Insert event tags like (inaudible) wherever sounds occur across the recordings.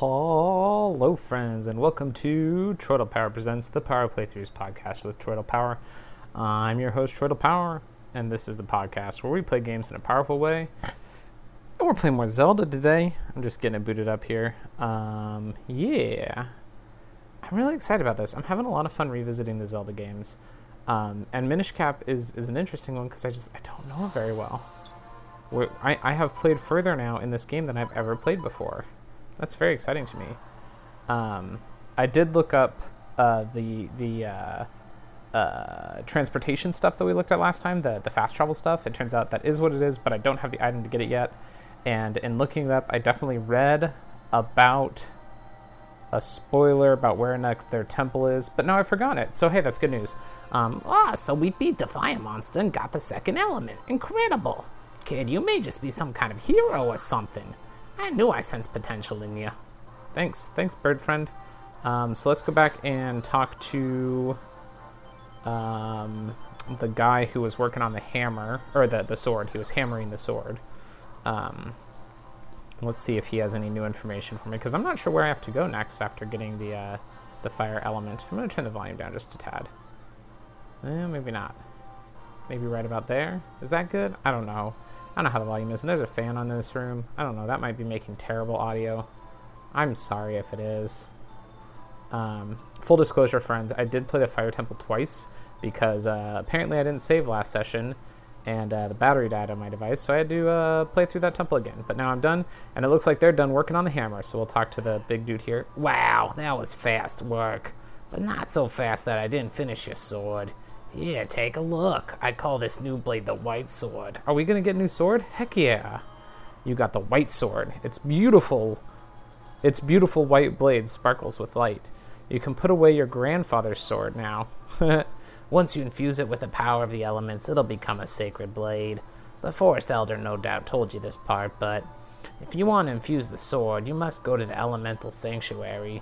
Hello, friends, and welcome to Troidal Power Presents the Power Playthroughs podcast with Troidal Power. I'm your host, Troidal Power, and this is the podcast where we play games in a powerful way. And we're playing more Zelda today. I'm just getting it booted up here. Um, yeah. I'm really excited about this. I'm having a lot of fun revisiting the Zelda games. Um, and Minish Cap is, is an interesting one because I just I don't know it very well. I, I have played further now in this game than I've ever played before. That's very exciting to me. Um, I did look up uh, the the uh, uh, transportation stuff that we looked at last time, the the fast travel stuff. It turns out that is what it is, but I don't have the item to get it yet. And in looking it up, I definitely read about a spoiler about where next their temple is, but now I've forgotten it. So hey, that's good news. Um, Ah, so we beat the fire monster and got the second element. Incredible. Kid, you may just be some kind of hero or something. I knew I sensed potential in you. thanks, thanks, bird friend. Um, so let's go back and talk to um, the guy who was working on the hammer or the the sword. He was hammering the sword. Um, let's see if he has any new information for me because I'm not sure where I have to go next after getting the uh, the fire element. I'm gonna turn the volume down just a tad. Eh, maybe not. Maybe right about there. Is that good? I don't know. I don't know how the volume is. And there's a fan on this room. I don't know. That might be making terrible audio. I'm sorry if it is. Um, full disclosure, friends, I did play the Fire Temple twice because uh, apparently I didn't save last session and uh, the battery died on my device, so I had to uh, play through that temple again. But now I'm done, and it looks like they're done working on the hammer, so we'll talk to the big dude here. Wow, that was fast work. But not so fast that I didn't finish your sword. Here, take a look. I call this new blade the White Sword. Are we gonna get new sword? Heck yeah! You got the white sword. It's beautiful. Its beautiful white blade sparkles with light. You can put away your grandfather's sword now. (laughs) Once you infuse it with the power of the elements, it'll become a sacred blade. The Forest Elder no doubt told you this part, but if you want to infuse the sword, you must go to the Elemental Sanctuary.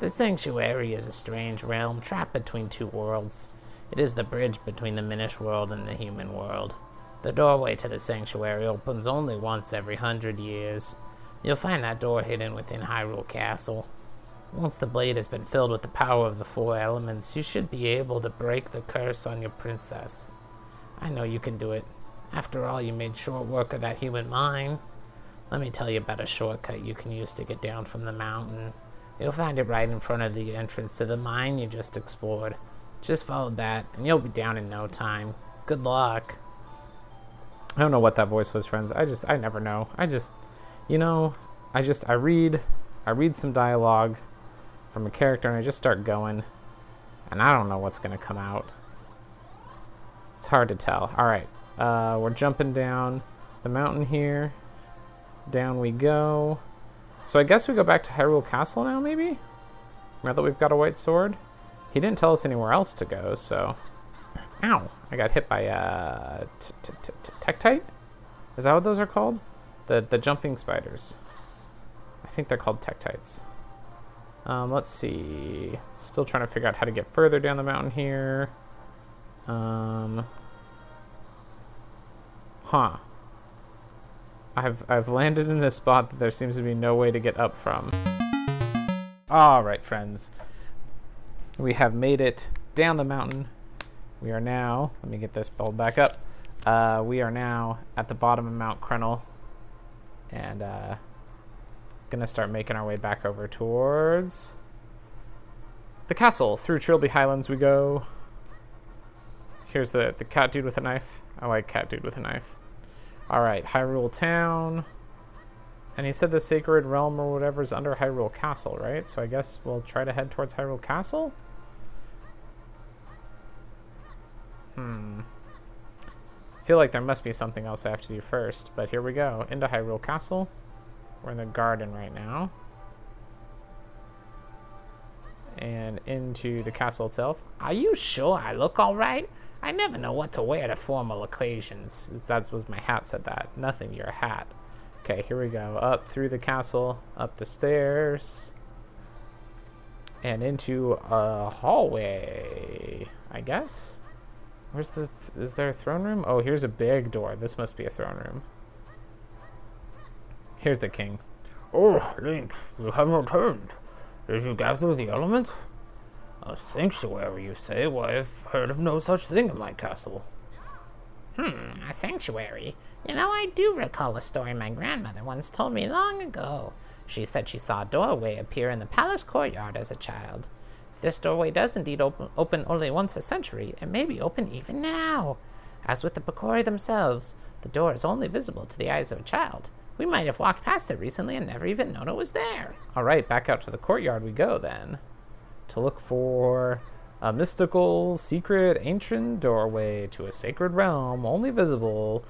The Sanctuary is a strange realm trapped between two worlds. It is the bridge between the Minish world and the human world. The doorway to the Sanctuary opens only once every hundred years. You'll find that door hidden within Hyrule Castle. Once the blade has been filled with the power of the four elements, you should be able to break the curse on your princess. I know you can do it. After all, you made short work of that human mine. Let me tell you about a shortcut you can use to get down from the mountain. You'll find it right in front of the entrance to the mine you just explored. Just follow that, and you'll be down in no time. Good luck. I don't know what that voice was, friends. I just, I never know. I just, you know, I just, I read, I read some dialogue from a character and I just start going, and I don't know what's gonna come out. It's hard to tell. All right, uh, we're jumping down the mountain here. Down we go. So I guess we go back to Hyrule Castle now, maybe? Now that we've got a white sword. He didn't tell us anywhere else to go, so. Ow! I got hit by uh, Tektite. Is that what those are called? The the jumping spiders. I think they're called Tektites. Um, let's see. Still trying to figure out how to get further down the mountain here. Um, huh. I've I've landed in a spot that there seems to be no way to get up from. All right, friends. We have made it down the mountain. We are now. Let me get this bulb back up. Uh, we are now at the bottom of Mount Crenel, and uh, gonna start making our way back over towards the castle. Through Trilby Highlands we go. Here's the the cat dude with a knife. I like cat dude with a knife. All right, Hyrule Town. And he said the sacred realm or whatever is under Hyrule Castle, right? So I guess we'll try to head towards Hyrule Castle. Hmm. I feel like there must be something else I have to do first, but here we go. Into Hyrule Castle. We're in the garden right now. And into the castle itself. Are you sure I look all right? I never know what to wear to formal occasions. That was my hat said that. Nothing, your hat. Okay, here we go. Up through the castle, up the stairs, and into a hallway, I guess. Where's the, th is there a throne room? Oh, here's a big door. This must be a throne room. Here's the king. Oh, Link, you have returned. Did you gather the elements? A sanctuary, you say? Why, I've heard of no such thing in my castle. Hmm, a sanctuary. You know, I do recall a story my grandmother once told me long ago. She said she saw a doorway appear in the palace courtyard as a child. This doorway does indeed open, open only once a century, it may be open even now. As with the Picori themselves, the door is only visible to the eyes of a child. We might have walked past it recently and never even known it was there. All right, back out to the courtyard we go then to look for a mystical, secret, ancient doorway to a sacred realm only visible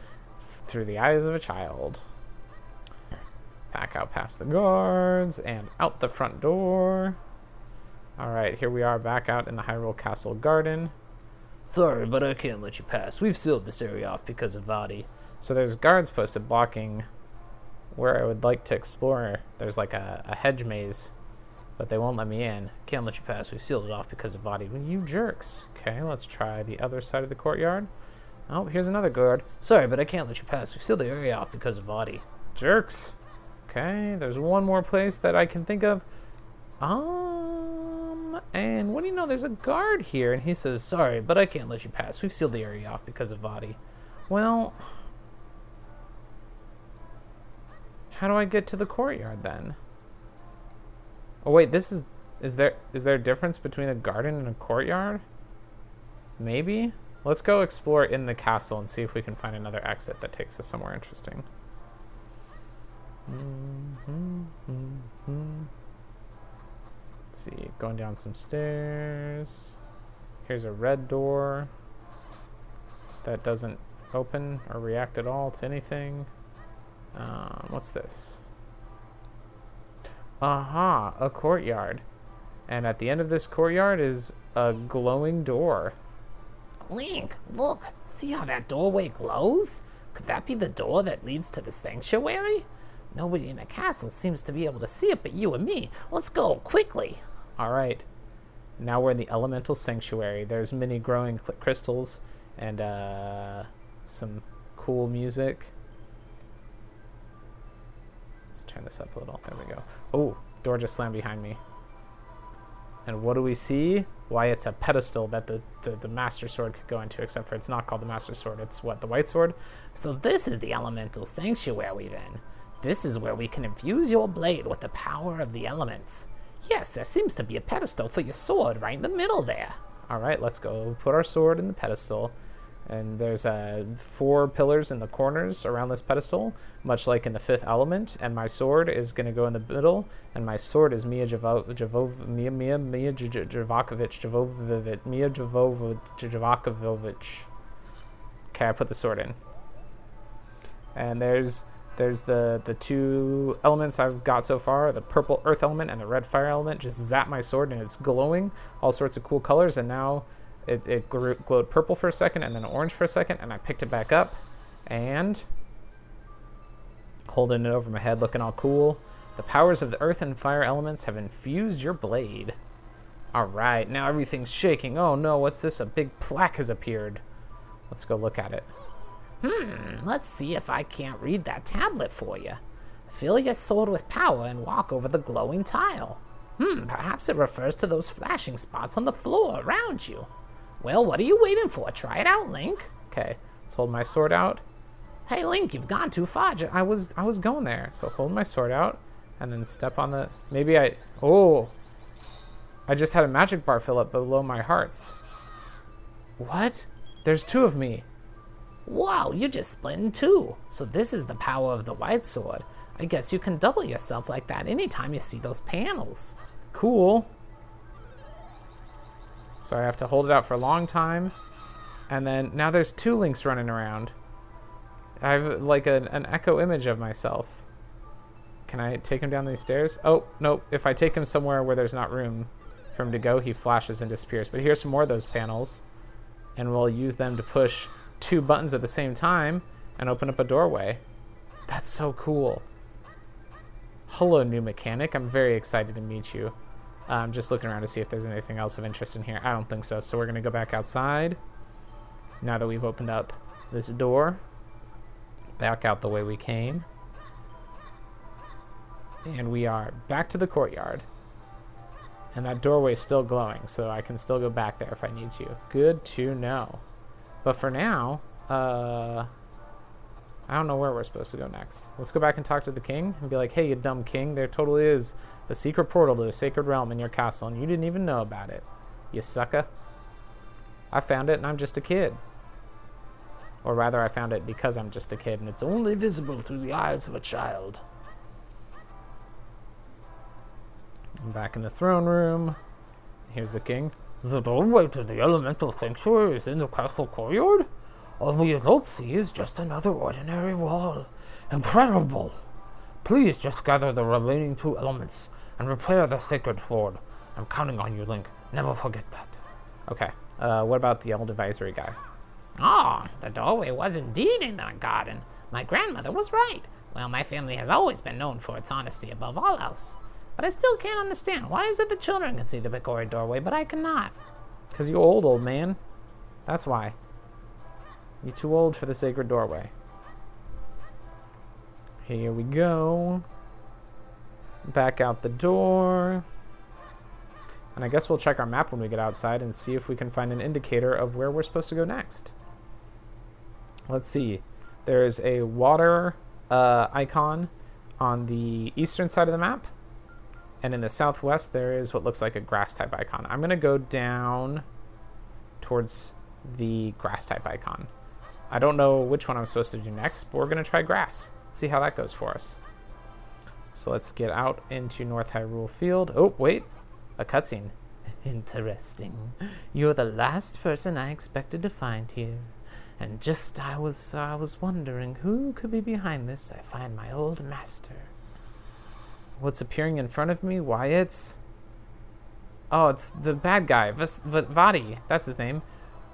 through the eyes of a child. Back out past the guards and out the front door. All right, here we are back out in the Hyrule Castle garden. Sorry, but I can't let you pass. We've sealed this area off because of Vaati. So there's guards posted blocking where I would like to explore. There's like a, a hedge maze, but they won't let me in. Can't let you pass. We've sealed it off because of. Well, you jerks. Okay, let's try the other side of the courtyard. Oh, here's another guard. Sorry, but I can't let you pass. We've sealed the area off because of Vaati. Jerks. Okay, there's one more place that I can think of. Um, and what do you know? There's a guard here, and he says, Sorry, but I can't let you pass. We've sealed the area off because of Vaati. Well, how do I get to the courtyard then? Oh wait, this is is there is there a difference between a garden and a courtyard? Maybe. Let's go explore in the castle and see if we can find another exit that takes us somewhere interesting. Let's see, going down some stairs. Here's a red door that doesn't open or react at all to anything. Um, what's this? Aha, a courtyard. And at the end of this courtyard is a glowing door. Link, look, see how that doorway glows? Could that be the door that leads to the sanctuary? Nobody in the castle seems to be able to see it but you and me. Let's go, quickly. All right. Now we're in the elemental sanctuary. There's many growing crystals and uh, some cool music. Let's turn this up a little. There we go. Oh, door just slammed behind me. And what do we see? Why, it's a pedestal that the, the, the Master Sword could go into, except for it's not called the Master Sword. It's what, the White Sword? So this is the elemental sanctuary then. This is where we can infuse your blade with the power of the elements. Yes, there seems to be a pedestal for your sword right in the middle there. All right, let's go put our sword in the pedestal. And there's uh, four pillars in the corners around this pedestal, much like in the fifth element. And my sword is going to go in the middle, and my sword is Mia Javo- Mia Mia Mia Javakovich Javovovich Mia Javakovich. Okay, I put the sword in. And there's there's the the two elements I've got so far: the purple earth element and the red fire element. Just zap my sword, and it's glowing all sorts of cool colors. And now it, it glowed purple for a second and then orange for a second, and I picked it back up and holding it over my head, looking all cool. The powers of the earth and fire elements have infused your blade. All right, now everything's shaking. Oh no, what's this? A big plaque has appeared. Let's go look at it. Hmm, let's see if I can't read that tablet for you. Fill your sword with power and walk over the glowing tile. Hmm, perhaps it refers to those flashing spots on the floor around you. Well, what are you waiting for? Try it out, Link. Okay, let's hold my sword out. Hey, Link, you've gone too far. I was I was going there, so hold my sword out, and then step on the. Maybe I. Oh, I just had a magic bar fill up below my hearts. What? There's two of me. Wow, you just split in two. So this is the power of the white sword. I guess you can double yourself like that anytime you see those panels. Cool. So I have to hold it out for a long time. And then now there's two links running around. I have like a, an echo image of myself. Can I take him down these stairs? Oh, nope. If I take him somewhere where there's not room for him to go, he flashes and disappears. But here's some more of those panels. And we'll use them to push two buttons at the same time and open up a doorway. That's so cool. Hello, new mechanic. I'm very excited to meet you. I'm just looking around to see if there's anything else of interest in here. I don't think so. So we're going to go back outside. Now that we've opened up this door, back out the way we came. And we are back to the courtyard. And that doorway is still glowing, so I can still go back there if I need to. Good to know. But for now, uh, I don't know where we're supposed to go next. Let's go back and talk to the king and be like, hey, you dumb king, there totally is a secret portal to a sacred realm in your castle, and you didn't even know about it. You sucker. I found it, and I'm just a kid. Or rather, I found it because I'm just a kid, and it's only visible through the eyes of a child. I'm back in the throne room. Here's the king. The doorway to the elemental sanctuary is in the castle courtyard? All you don't see is just another ordinary wall. Incredible! Please just gather the remaining two elements and repair the sacred sword. I'm counting on you, Link. Never forget that. Okay. Uh, what about the old advisory guy? Oh, the doorway was indeed in the garden. My grandmother was right. Well, my family has always been known for its honesty above all else. But I still can't understand. Why is it the children can see the Picori doorway, but I cannot? Because you're old, old man. That's why. You're too old for the sacred doorway. Here we go. Back out the door. And I guess we'll check our map when we get outside and see if we can find an indicator of where we're supposed to go next. Let's see. There's a water uh, icon on the eastern side of the map. And in the southwest, there is what looks like a grass type icon. I'm going to go down towards the grass type icon. I don't know which one I'm supposed to do next, but we're going to try grass. See how that goes for us. So let's get out into North Hyrule Field. Oh, wait. A cutscene. (laughs) Interesting. You're the last person I expected to find here. And just I was I was wondering who could be behind this. I find my old master. What's appearing in front of me? Why it's Oh, it's the bad guy, Vas- V- Vaati. That's his name.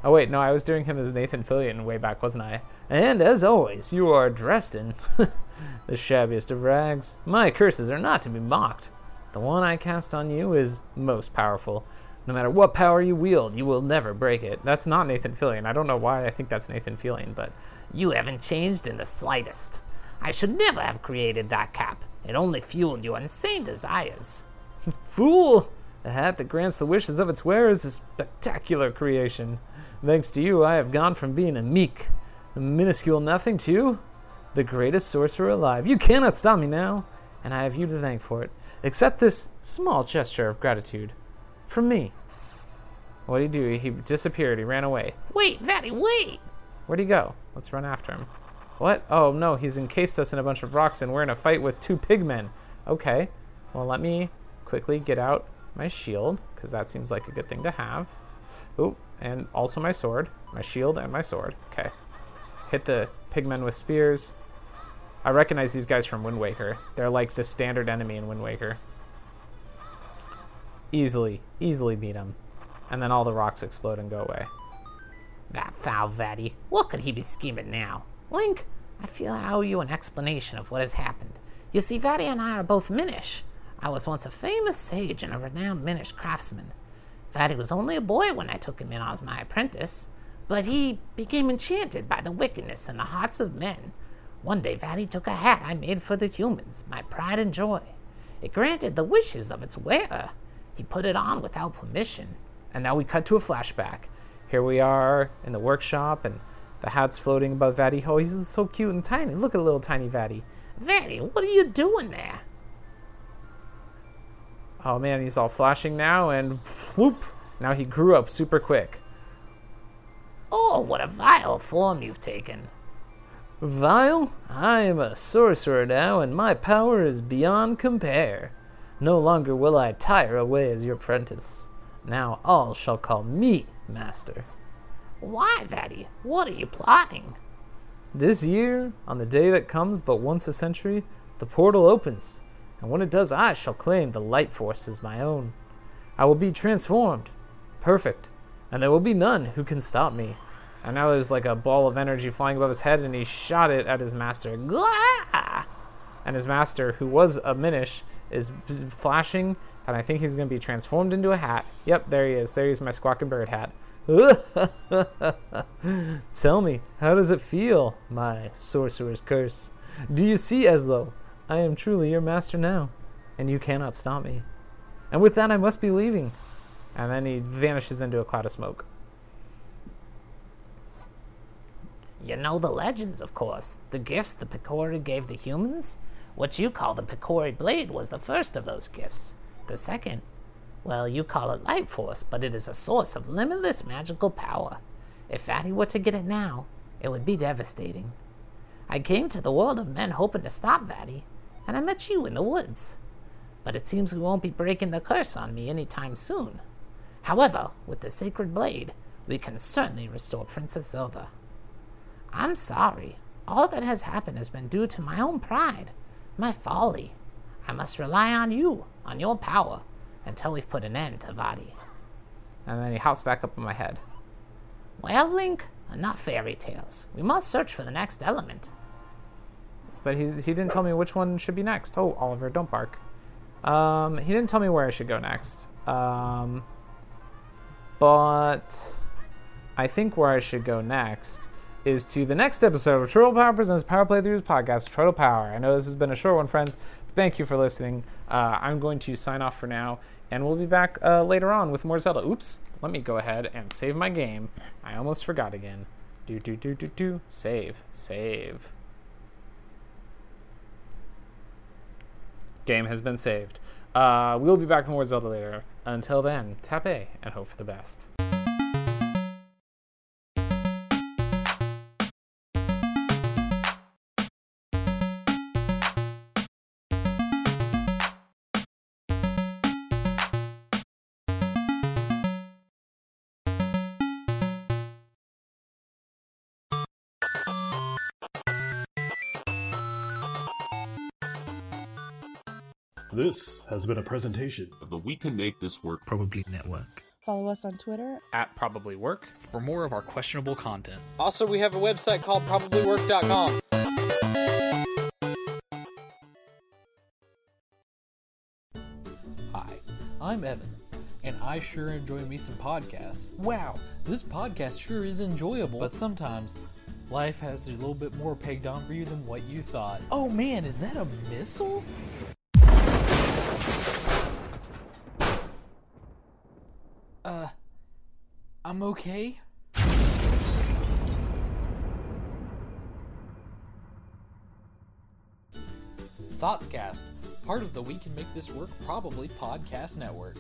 Oh wait, no, I was doing him as Nathan Fillion way back, wasn't I? And as always, you are dressed in (laughs) the shabbiest of rags. My curses are not to be mocked. The one I cast on you is most powerful. No matter what power you wield, you will never break it. That's not Nathan Fillion. I don't know why I think that's Nathan Fillion, but You haven't changed in the slightest. I should never have created that cap. It only fueled your insane desires. (laughs) fool! A hat that grants the wishes of its wearer is a spectacular creation. Thanks to you, I have gone from being a meek, a minuscule nothing to the greatest sorcerer alive. You cannot stop me now, and I have you to thank for it. Accept this small gesture of gratitude from me. What did he do? He disappeared. He ran away. Wait, Vaati, wait! Where'd he go? Let's run after him. What? Oh no, he's encased us in a bunch of rocks and we're in a fight with two pigmen. Okay. Well, let me quickly get out my shield, because that seems like a good thing to have. Oop, and also my sword. My shield and my sword. Okay. Hit the pigmen with spears. I recognize these guys from Wind Waker. They're like the standard enemy in Wind Waker. Easily, easily beat them. And then all the rocks explode and go away. That foul Vaati. What could he be scheming now? Link, I feel I owe you an explanation of what has happened. You see, Vaati and I are both Minish. I was once a famous sage and a renowned Minish craftsman. Vaati was only a boy when I took him in as my apprentice, but he became enchanted by the wickedness in the hearts of men. One day, Vaati took a hat I made for the humans, my pride and joy. It granted the wishes of its wearer. He put it on without permission. And now we cut to a flashback. Here we are in the workshop, and the hat's floating above Vaati. Oh, he's so cute and tiny. Look at a little tiny Vaati. Vaati, what are you doing there? Oh man, he's all flashing now, and whoop! Now he grew up super quick. Oh, what a vile form you've taken. Vile? I am a sorcerer now, and my power is beyond compare. No longer will I tire away as your apprentice. Now all shall call me master. Why, Vaati? What are you plotting? This year, on the day that comes but once a century, the portal opens, and when it does, I shall claim the light force as my own. I will be transformed, perfect, and there will be none who can stop me. And now there's like a ball of energy flying above his head, and he shot it at his master. And his master, who was a Minish, is flashing, and I think he's going to be transformed into a hat. Yep, there he is. There he's my squawking bird hat. (laughs) Tell me, how does it feel, my sorcerer's curse? Do you see, Ezlo? I am truly your master now. and you cannot stop me. And with that, I must be leaving. And then he vanishes into a cloud of smoke. You know the legends, of course. The gifts the Picori gave the humans? What you call the Picori Blade was the first of those gifts. The second, well, you call it Light Force, but it is a source of limitless magical power. If Vaati were to get it now, it would be devastating. I came to the world of men hoping to stop Vaati, and I met you in the woods. But it seems we won't be breaking the curse on me any time soon. However, with the Sacred Blade, we can certainly restore Princess Zelda. I'm sorry. All that has happened has been due to my own pride, my folly. I must rely on you, on your power, until we've put an end to Vaati. And then he hops back up on my head. Well, Link, enough fairy tales. We must search for the next element. But he, he didn't tell me which one should be next. Oh, Oliver, don't bark. Um, he didn't tell me where I should go next. Um, but I think where I should go next is to the next episode of Turtle Power Presents Power Playthroughs podcast Turtle Power. I know this has been a short one, friends. But thank you for listening. Uh, I'm going to sign off for now, and we'll be back uh, later on with more Zelda. Oops, let me go ahead and save my game. I almost forgot again. Do, do, do, do, do. Save, save. Game has been saved. Uh, we'll be back with more Zelda later. Until then, tap A and hope for the best. This has been a presentation of the We Can Make This Work Probably Network. Follow us on Twitter At Probably Work. For more of our questionable content, Also, we have a website called probablywork.com. Hi, I'm Evan, and I sure enjoy me some podcasts. Wow, this podcast sure is enjoyable, but sometimes life has a little bit more pegged on for you than what you thought. Oh man, is that a missile? I'm okay. Thoughtscast, part of the We Can Make This Work Probably podcast network.